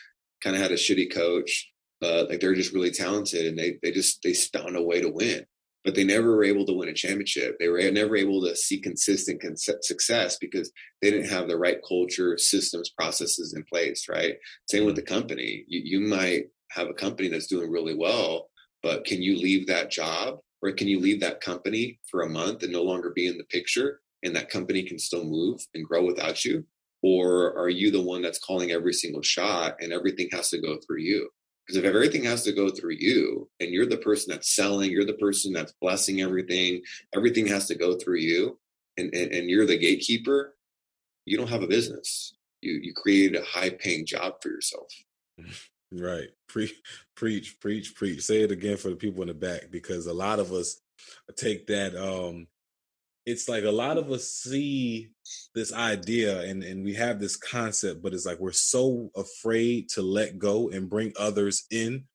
kind of had a shitty coach, but like they're just really talented and they they just they found a way to win, but they never were able to win a championship. They were never able to see consistent success because they didn't have the right culture, systems, processes in place. Right. Same with the company. You you might have a company that's doing really well, but can you leave that job or can you leave that company for a month and no longer be in the picture and that company can still move and grow without you? Or are you the one that's calling every single shot and everything has to go through you? Because if everything has to go through you and you're the person that's selling, you're the person that's blessing everything, everything has to go through you, and, and, and you're the gatekeeper, you don't have a business. You you created a high paying job for yourself. Right. Pre- preach, preach, preach. Say it again for the people in the back because a lot of us take that um it's like a lot of us see this idea and, and we have this concept, but it's like we're so afraid to let go and bring others in.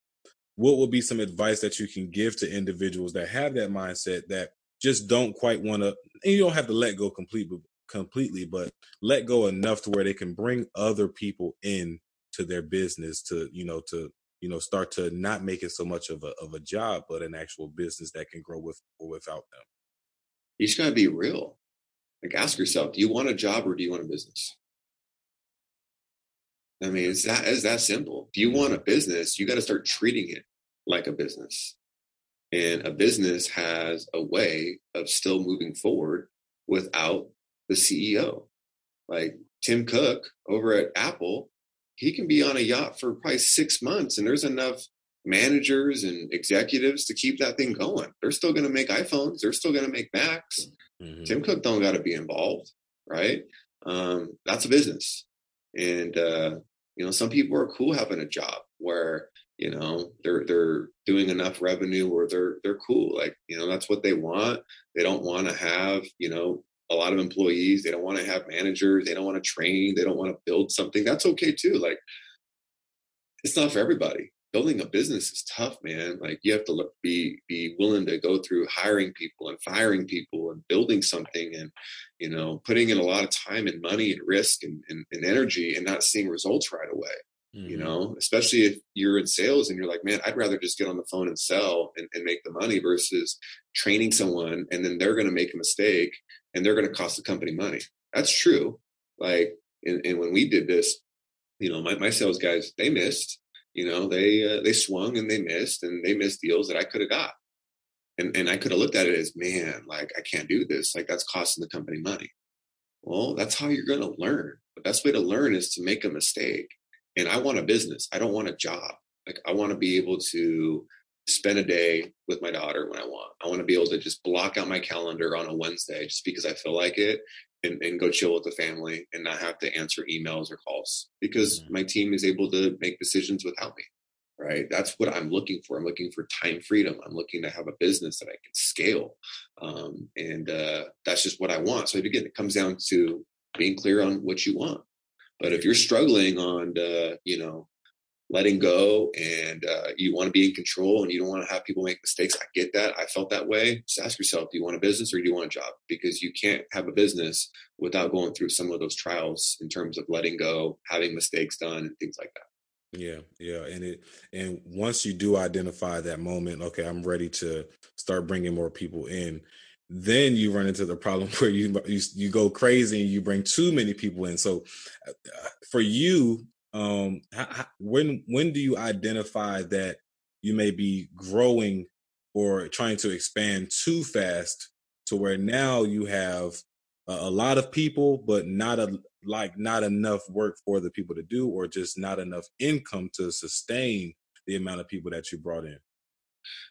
What would be some advice that you can give to individuals that have that mindset that just don't quite want to, and you don't have to let go completely, completely, but let go enough to where they can bring other people in to their business to, you know, to, you know, start to not make it so much of a, of a job, but an actual business that can grow with or without them you just got to be real. Like ask yourself, do you want a job or do you want a business? I mean, it's that is that simple. If you want a business, you got to start treating it like a business. And a business has a way of still moving forward without the CEO. Like Tim Cook over at Apple, he can be on a yacht for probably six months, and there's enough managers and executives to keep that thing going. They're still going to make iPhones. They're still going to make Macs. Mm-hmm. Tim Cook don't got to be involved, right? Um, that's a business, and uh, you know some people are cool having a job where you know they're they're doing enough revenue or they're they're cool. Like you know that's what they want. They don't want to have you know a lot of employees. They don't want to have managers. They don't want to train. They don't want to build something. That's okay too. Like it's not for everybody building a business is tough, man. Like you have to look, be be willing to go through hiring people and firing people and building something and you know putting in a lot of time and money and risk and, and, and energy and not seeing results right away. Mm-hmm. You know, especially if you're in sales and you're like, man, I'd rather just get on the phone and sell and, and make the money versus training someone and then they're going to make a mistake and they're going to cost the company money. That's true. Like, and, and when we did this, you know, my, my sales guys, they missed, you know, they, uh, they swung and they missed and they missed deals that I could have got. And, and I could have looked at it as, man, like I can't do this. Like that's costing the company money. Well, that's how you're going to learn. The best way to learn is to make a mistake. And I want a business. I don't want a job. Like I want to be able to spend a day with my daughter when I want. I want to be able to just block out my calendar on a Wednesday just because I feel like it and, and go chill with the family and not have to answer emails or calls because mm-hmm. my team is able to make decisions without me right? That's what i'm looking for. I'm looking for time freedom. I'm looking to have a business that i can scale um, and uh, that's just what i want. So again it comes down to being clear on what you want. But if you're struggling on uh, you know letting go and uh, you want to be in control and you don't want to have people make mistakes i get that i felt that way just ask yourself do you want a business or do you want a job because you can't have a business without going through some of those trials in terms of letting go having mistakes done and things like that yeah, yeah, and it and once you do identify that moment, okay, I'm ready to start bringing more people in. Then you run into the problem where you you, you go crazy and you bring too many people in. So, uh, for you, um, how, when when do you identify that you may be growing or trying to expand too fast to where now you have a, a lot of people, but not a like not enough work for the people to do or just not enough income to sustain the amount of people that you brought in?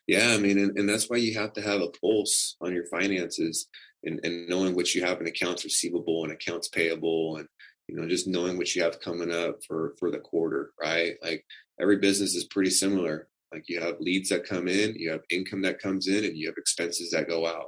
Yeah i mean and, and that's why you have to have a pulse on your finances and, and knowing what you have in accounts receivable and accounts payable and you know just knowing what you have coming up for for the quarter right? Like every business is pretty similar. Like you have leads that come in you have income that comes in and you have expenses that go out.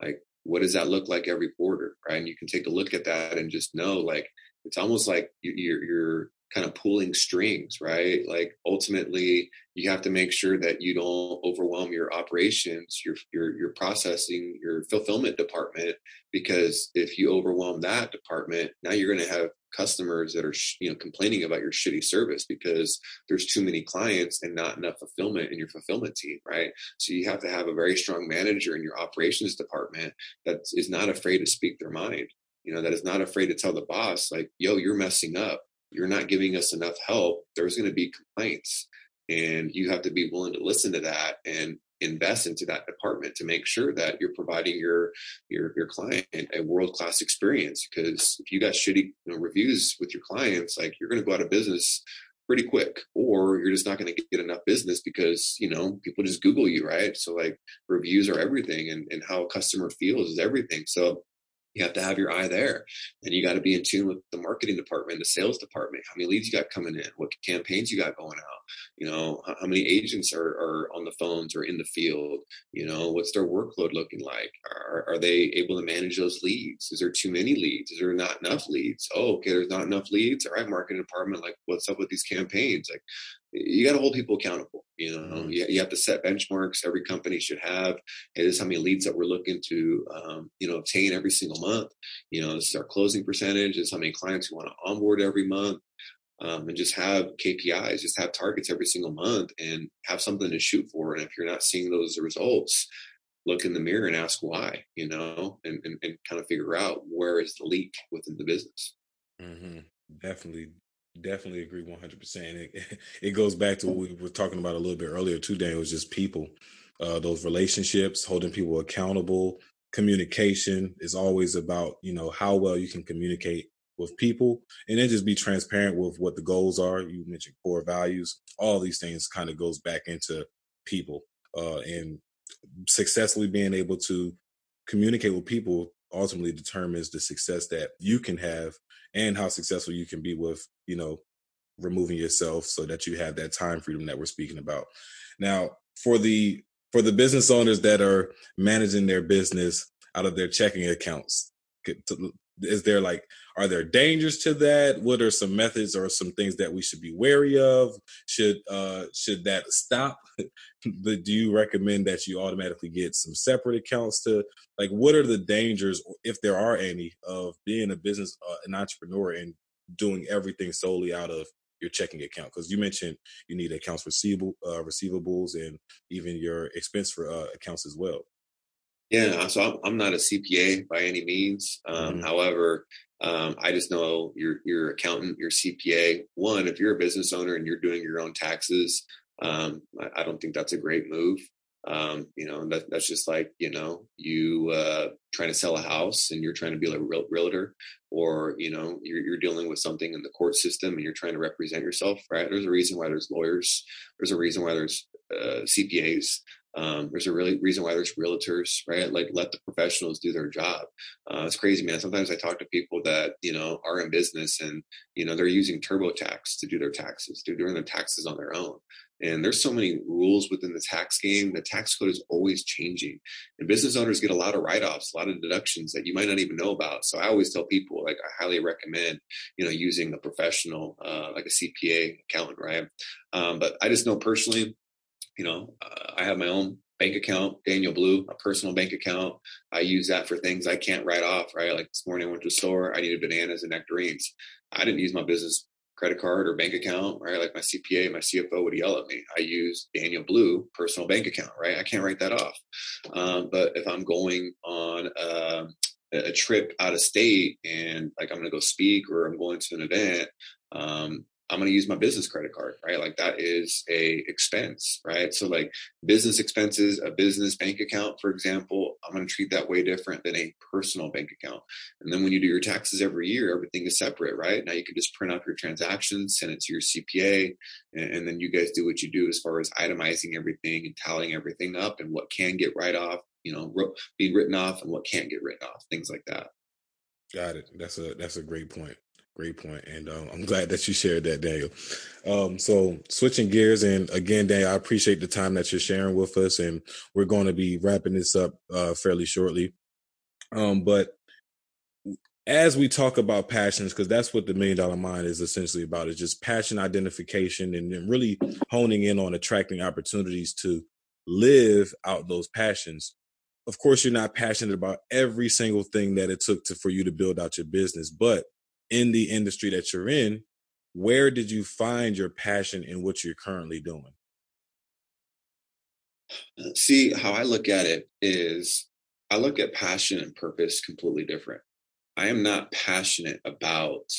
Like what does that look like every quarter right? And you can take a look at that and just know like it's almost like you're you're kind of pulling strings right? Like ultimately you have to make sure that you don't overwhelm your operations your your your processing your fulfillment department because if you overwhelm that department now you're going to have customers that are you know complaining about your shitty service because there's too many clients and not enough fulfillment in your fulfillment team right? So you have to have a very strong manager in your operations department that is not afraid to speak their mind you know that is not afraid to tell the boss like yo you're messing up you're not giving us enough help there's going to be complaints. And you have to be willing to listen to that and invest into that department to make sure that you're providing your your your client a world class experience. Because if you got shitty you know, reviews with your clients like you're going to go out of business pretty quick or you're just not going to get enough business because you know people just google you right? So like reviews are everything and, and how a customer feels is everything. So you have to have your eye there. And you got to be in tune with the marketing department the sales department how many leads you got coming in what campaigns you got going out you know how, many agents are, are on the phones or in the field you know what's their workload looking like? Are, are they able to manage those leads? Is there too many leads? Is there not enough leads? Oh okay there's not enough leads? All right marketing department like what's up with these campaigns? Like you got to hold people accountable. You know, mm-hmm. you, you, have to set benchmarks. Every company should have. Hey, this is how many leads that we're looking to, um, you know, obtain every single month. You know, this is our closing percentage. This is how many clients we want to onboard every month. Um, and just have KPIs, just have targets every single month and have something to shoot for. And if you're not seeing those results, look in the mirror and ask why, you know, and, and, and kind of figure out where is the leak within the business. Mm-hmm. Definitely, definitely agree 100% it, it goes back to what we were talking about a little bit earlier too it was just people uh, those relationships holding people accountable. Communication is always about you know how well you can communicate with people and then just be transparent with what the goals are. You mentioned core values. All these things kind of goes back into people uh, and successfully being able to communicate with people ultimately determines the success that you can have and how successful you can be with you know removing yourself so that you have that time freedom that we're speaking about. Now for the for the business owners that are managing their business out of their checking accounts is there like are there dangers to that? What are some methods or some things that we should be wary of? Should uh should that stop? Do you recommend that you automatically get some separate accounts to like what are the dangers if there are any of being a business uh, an entrepreneur and doing everything solely out of your checking account? Because you mentioned you need accounts receivable uh, receivables and even your expense for uh, accounts as well yeah so i'm, I'm not a cpa by any means um, mm-hmm. however um, i just know your your accountant your cpa one if you're a business owner and you're doing your own taxes um, I, I, don't think that's a great move um, you know, that, that's just like, you know, you uh, trying to sell a house and you're trying to be like a real, realtor or, you know, you're, you're dealing with something in the court system and you're trying to represent yourself, right? There's a reason why there's lawyers. There's a reason why there's uh, CPAs. Um, there's a really reason why there's realtors, right? Like let the professionals do their job. Uh, it's crazy, man. Sometimes I talk to people that you know are in business and you know they're using TurboTax to do their taxes, they're doing their taxes on their own. And there's so many rules within the tax game. The tax code is always changing, and business owners get a lot of write-offs, a lot of deductions that you might not even know about. So I always tell people, like, I highly recommend, you know, using a professional, uh, like a CPA accountant, right? Um, but I just know personally, you know, uh, I have my own bank account, Daniel Blue, a personal bank account. I use that for things I can't write off, right? Like this morning I went to the store, I needed bananas and nectarines. I didn't use my business credit card or bank account, right? Like my CPA, my CFO would yell at me. I use Daniel Blue personal bank account, right? I can't write that off. Um, but if I'm going on uh, a trip out of state and like I'm going to go speak or I'm going to an event, um, I'm going to use my business credit card, right? Like that is a expense, right? So like business expenses, a business bank account, for example, I'm going to treat that way different than a personal bank account. And then when you do your taxes every year, everything is separate, right? Now you can just print out your transactions, send it to your CPA, and, and then you guys do what you do as far as itemizing everything and tallying everything up and what can get right off, you know, being written off and what can't get written off, things like that. Got it. That's a that's a great point. Great point, and um, I'm glad that you shared that, Daniel. Um, so switching gears, and again, Daniel, I appreciate the time that you're sharing with us, and we're going to be wrapping this up uh, fairly shortly. Um, but as we talk about passions, because that's what the Million Dollar Mind is essentially about, is just passion identification and, and really honing in on attracting opportunities to live out those passions of course you're not passionate about every single thing that it took to for you to build out your business but in the industry that you're in, where did you find your passion in what you're currently doing? Uh, see, how I look at it is I look at passion and purpose completely different. I am not passionate about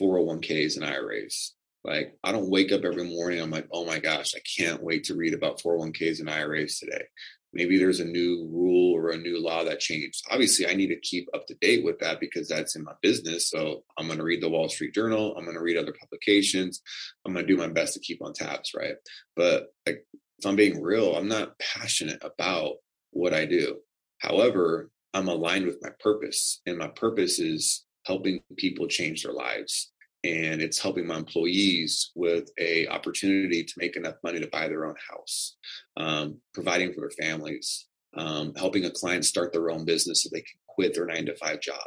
401ks and IRAs. Like, I don't wake up every morning, I'm like, oh my gosh, I can't wait to read about 401ks and IRAs today maybe there's a new rule or a new law that changed. Obviously, I need to keep up to date with that because that's in my business. So I'm going to read the Wall Street Journal. I'm going to read other publications. I'm going to do my best to keep on tabs, right? But like, if I'm being real, I'm not passionate about what I do. However, I'm aligned with my purpose, and my purpose is helping people change their lives and it's helping my employees with a opportunity to make enough money to buy their own house um, providing for their families um, helping a client start their own business so they can quit their nine to five job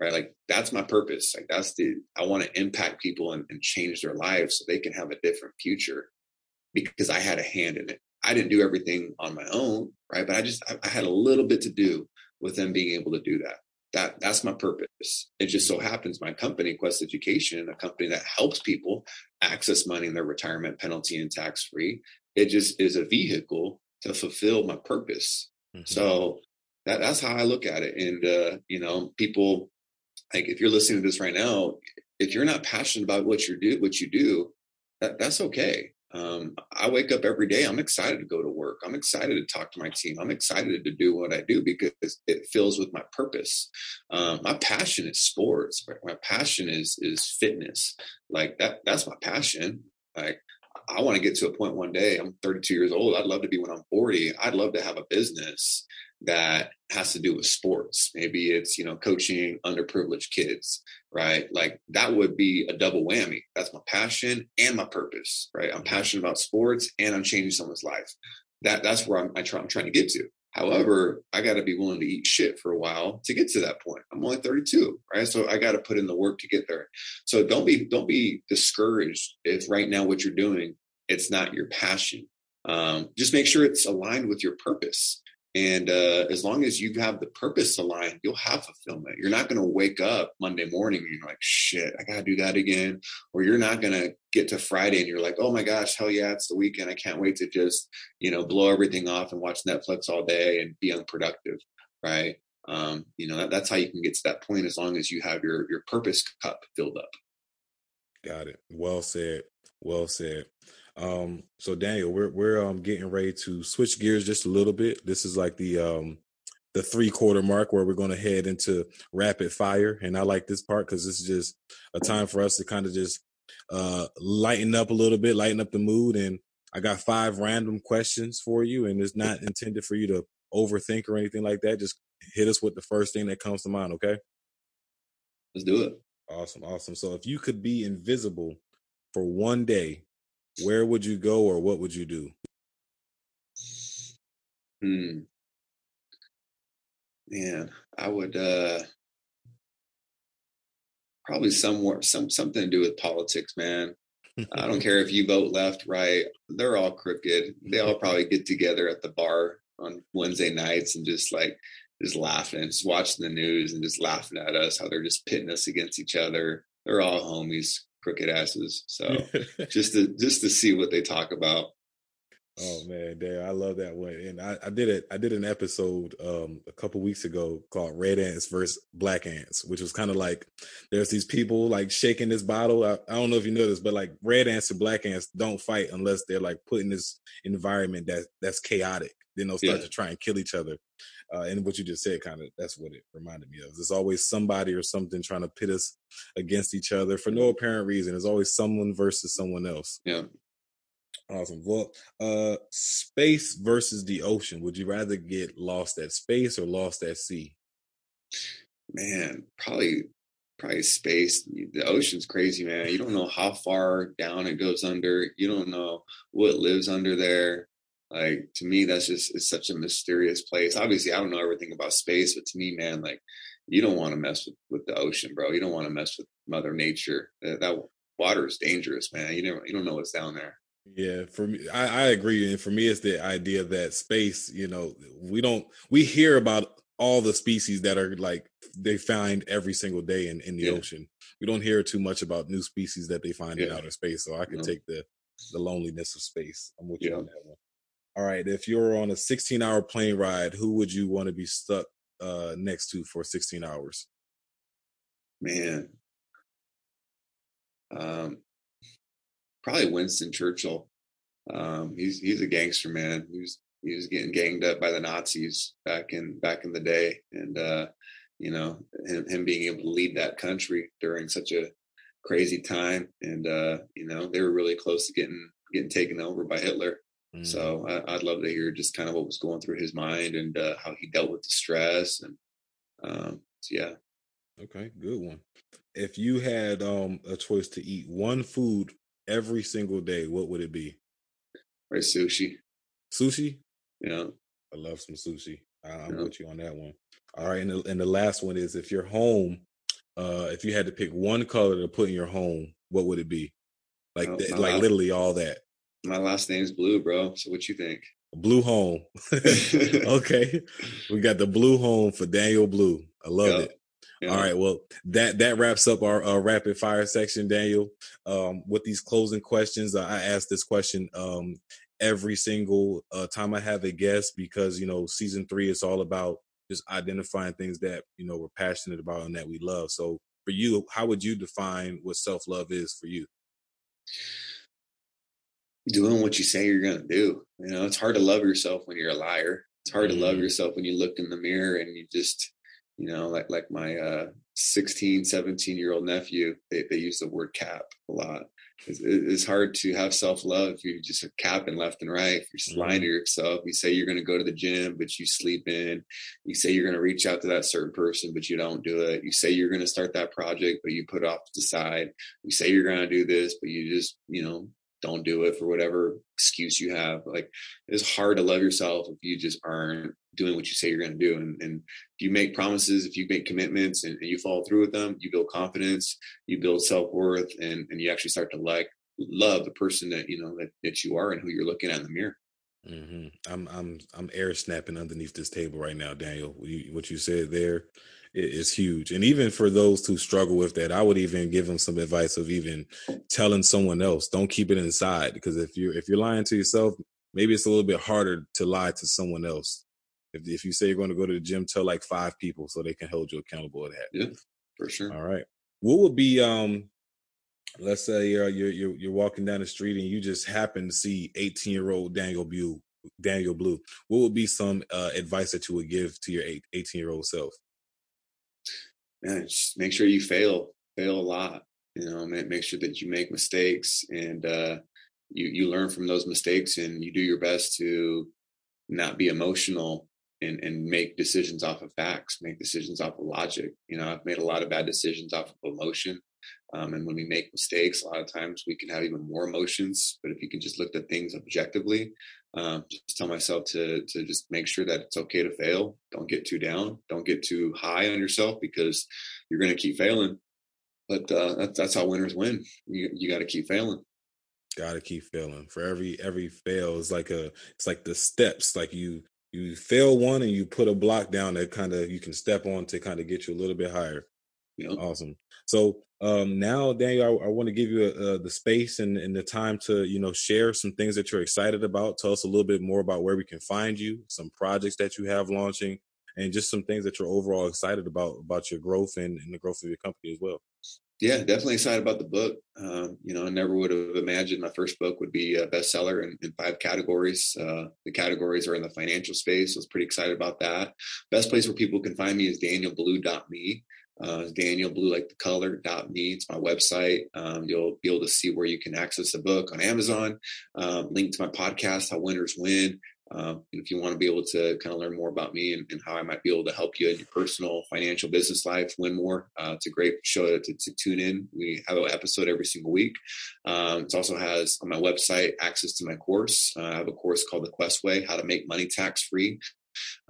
right? Like that's my purpose. Like that's the i want to impact people and, and change their lives so they can have a different future because i had a hand in it. I didn't do everything on my own right? But i just I, I had a little bit to do with them being able to do that that that's my purpose. It just so happens my company, Quest Education, a company that helps people access money in their retirement penalty and tax free, it just is a vehicle to fulfill my purpose. Mm-hmm. So that that's how I look at it. And uh, you know, people like if you're listening to this right now, if you're not passionate about what you do, what you do, that, that's okay. Um, I wake up every day. I'm excited to go to work. I'm excited to talk to my team. I'm excited to do what I do because it fills with my purpose. Um, my passion is sports. My passion is is fitness. Like that. That's my passion. Like I want to get to a point one day. I'm 32 years old. I'd love to be when I'm 40. I'd love to have a business that has to do with sports. Maybe it's, you know, coaching underprivileged kids, right? Like that would be a double whammy. That's my passion and my purpose, right? I'm mm-hmm. passionate about sports and I'm changing someone's life. That that's where I'm, I try, I'm trying to get to. However, I got to be willing to eat shit for a while to get to that point. I'm only 32, right? So I got to put in the work to get there. So don't be don't be discouraged if right now what you're doing it's not your passion. Um, just make sure it's aligned with your purpose. And uh, as long as you have the purpose aligned, you'll have fulfillment. You're not going to wake up Monday morning and you're like, shit, I got to do that again. Or you're not going to get to Friday and you're like, oh my gosh, hell yeah, it's the weekend. I can't wait to just, you know, blow everything off and watch Netflix all day and be unproductive. Right. Um, you know, that, that's how you can get to that point as long as you have your your purpose cup filled up. Got it. Well said. Well said. Um, so Daniel, we're we're um getting ready to switch gears just a little bit. This is like the um the three quarter mark where we're going to head into rapid fire, and I like this part because this is just a time for us to kind of just uh lighten up a little bit, lighten up the mood. And I got five random questions for you, and it's not intended for you to overthink or anything like that. Just hit us with the first thing that comes to mind. Okay. Let's do it. Awesome, awesome. So if you could be invisible for one day, where would you go or what would you do? Hmm. Man, I would uh probably somewhere some something to do with politics, man. I don't care if you vote left, right, they're all crooked. They all probably get together at the bar on Wednesday nights and just like just laughing, just watching the news and just laughing at us, how they're just pitting us against each other. They're all homies crooked asses. So just to just to see what they talk about. Oh man, Dale, I love that one. And I, I did it. I did an episode um, a couple weeks ago called "Red Ants versus Black Ants," which was kind of like there's these people like shaking this bottle. I, I, don't know if you know this, but like red ants and black ants don't fight unless they're like put in this environment that that's chaotic. Then they'll start yeah. to try and kill each other. Uh, and what you just said, kind of, that's what it reminded me of. There's always somebody or something trying to pit us against each other for no apparent reason. There's always someone versus someone else. Yeah. Awesome. Well, uh, space versus the ocean. Would you rather get lost at space or lost at sea? Man, probably, probably space. The ocean's crazy, man. You don't know how far down it goes under. You don't know what lives under there. Like to me, that's just it's such a mysterious place. Obviously, I don't know everything about space, but to me, man, like you don't want to mess with with the ocean, bro. You don't want to mess with Mother Nature. That, that water is dangerous, man. You never you don't know what's down there. Yeah, for me, I, I agree, and for me, it's the idea that space. You know, we don't we hear about all the species that are like they find every single day in, in the yeah. ocean. We don't hear too much about new species that they find yeah. in outer space. So I could take the the loneliness of space. I'm with you on that one. All right, if you're on a 16 hour plane ride, who would you want to be stuck uh, next to for 16 hours? Man, um, probably Winston Churchill. Um, he's he's a gangster man. He was he was getting ganged up by the Nazis back in back in the day, and uh, you know him, him being able to lead that country during such a crazy time, and uh, you know they were really close to getting getting taken over by Hitler. Mm. So I, would love to hear just kind of what was going through his mind and uh, how he dealt with the stress and um, so yeah. Okay, good one. If you had um, a choice to eat one food every single day, what would it be? Right, sushi. Sushi. Yeah, I love some sushi. I'm yeah. with you on that one. All right, and the, and the last one is if you're home, uh, if you had to pick one color to put in your home, what would it be? Like, oh, like literally all that. My last name's Blue, bro. So what you think? Blue Home. okay. We got the Blue Home for Daniel Blue. I love yep. it. Yep. All right. Well, that that wraps up our, our rapid fire section, Daniel. Um, with these closing questions, I ask this question um, every single uh, time I have a guest because you know season three is all about just identifying things that you know we're passionate about and that we love. So for you, how would you define what self love is for you? Doing what you say you're going to do. You know, it's hard to love yourself when you're a liar. It's hard mm-hmm. to love mm-hmm. yourself when you look in the mirror and you just, you know, like like my uh 16, 17 year old nephew, they, they use the word cap a lot. It's, it's hard to have self love if you're just a capping left and right. If you're just lying to mm-hmm. yourself, you say you're going to go to the gym, but you sleep in. You say you're going to reach out to that certain person, but you don't do it. You say you're going to start that project, but you put off to the side. You say you're going to do this, but you just, you know, don't do it for whatever excuse you have. Like it's hard to love yourself if you just aren't doing what you say you're going to do. And, and, if you make promises, if you make commitments and, and, you follow through with them, you build confidence, you build self worth, and, and you actually start to like love the person that you know that, that you are and who you're looking at in the mirror. Mm-hmm. I'm I'm I'm air snapping underneath this table right now, Daniel. What you, what you said there is huge. And even for those who struggle with that, I would even give them some advice of even telling someone else. Don't keep it inside because if you're if you're lying to yourself, maybe it's a little bit harder to lie to someone else. If if you say you're going to go to the gym, tell like five people so they can hold you accountable to that. Yeah, for sure. All right. What would be um let's say you're you're you're, you're walking down the street and you just happen to see 18 year old Daniel Blue Daniel Blue. What would be some uh, advice that you would give to your 18 year old self? Man, just make sure you fail, fail a lot. You know, make sure that you make mistakes and uh, you you learn from those mistakes and you do your best to not be emotional and and make decisions off of facts, make decisions off of logic. You know, I've made a lot of bad decisions off of emotion. Um, and when we make mistakes, a lot of times we can have even more emotions. But if you can just look at things objectively, um, just tell myself to to just make sure that it's okay to fail. Don't get too down. Don't get too high on yourself because you're going to keep failing. But uh, that's that's how winners win. You you got to keep failing. Got to keep failing. For every every fail is like a it's like the steps. Like you you fail one and you put a block down that kind of you can step on to kind of get you a little bit higher. Awesome. So um, now, Daniel, I, I want to give you uh, the space and, and, the time to, you know, share some things that you're excited about. Tell us a little bit more about where we can find you, some projects that you have launching, and just some things that you're overall excited about about your growth and, and the growth of your company as well. Yeah, definitely excited about the book. Um, you know, I never would have imagined my first book would be a bestseller in, in five categories. Uh, the categories are in the financial space. So I was pretty excited about that. Best place where people can find me is danielblue.me. Uh, Daniel Blue like the color dot me. It's my website. Um, you'll be able to see where you can access the book on Amazon. Um, link to my podcast, How Winners Win. Um, if you want to be able to kind of learn more about me and, and, how I might be able to help you in your personal financial business life win more, uh, it's a great show to, to, tune in. We have an episode every single week. Um, it also has on my website access to my course. Uh, I have a course called The Quest Way: How to Make Money Tax Free.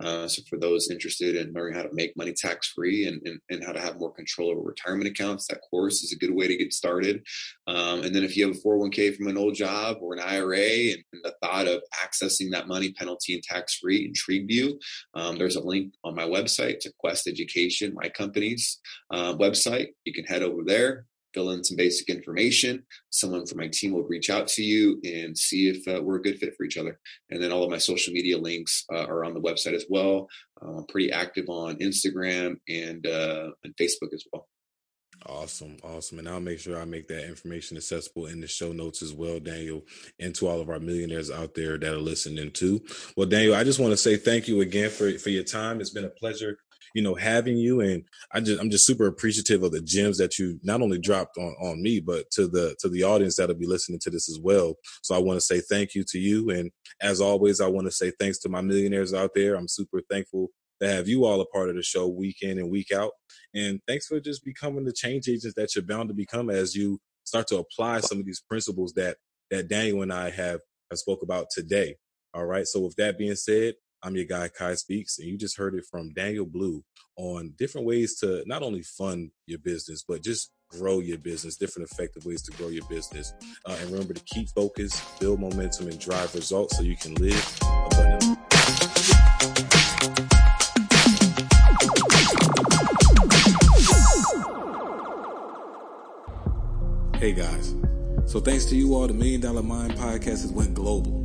Uh, so for those interested in learning how to make money tax free and, and, and, how to have more control over retirement accounts, that course is a good way to get started. Um, and then if you have a 401k from an old job or an IRA and, and the thought of accessing that money penalty and tax free intrigued you, um, there's a link on my website to Quest Education, my company's uh, website. You can head over there, fill in some basic information. Someone from my team will reach out to you and see if uh, we're a good fit for each other. And then all of my social media links uh, are on the website as well. Uh, I'm pretty active on Instagram and uh, and Facebook as well. Awesome, awesome. And I'll make sure I make that information accessible in the show notes as well, Daniel, and to all of our millionaires out there that are listening too. Well, Daniel, I just want to say thank you again for, for your time. It's been a pleasure you know, having you. And I just, I'm just super appreciative of the gems that you not only dropped on, on me, but to the, to the audience that'll be listening to this as well. So I want to say thank you to you. And as always, I want to say thanks to my millionaires out there. I'm super thankful to have you all a part of the show week in and week out. And thanks for just becoming the change agents that you're bound to become as you start to apply some of these principles that that Daniel and I have have spoke about today. All right. So with that being said, I'm your guy, Kai Speaks, and you just heard it from Daniel Blue on different ways to not only fund your business, but just grow your business, different effective ways to grow your business. Uh, and remember to keep focus, build momentum, and drive results so you can live abundantly. Hey guys. So thanks to you all, the Million Dollar Mind podcast has went global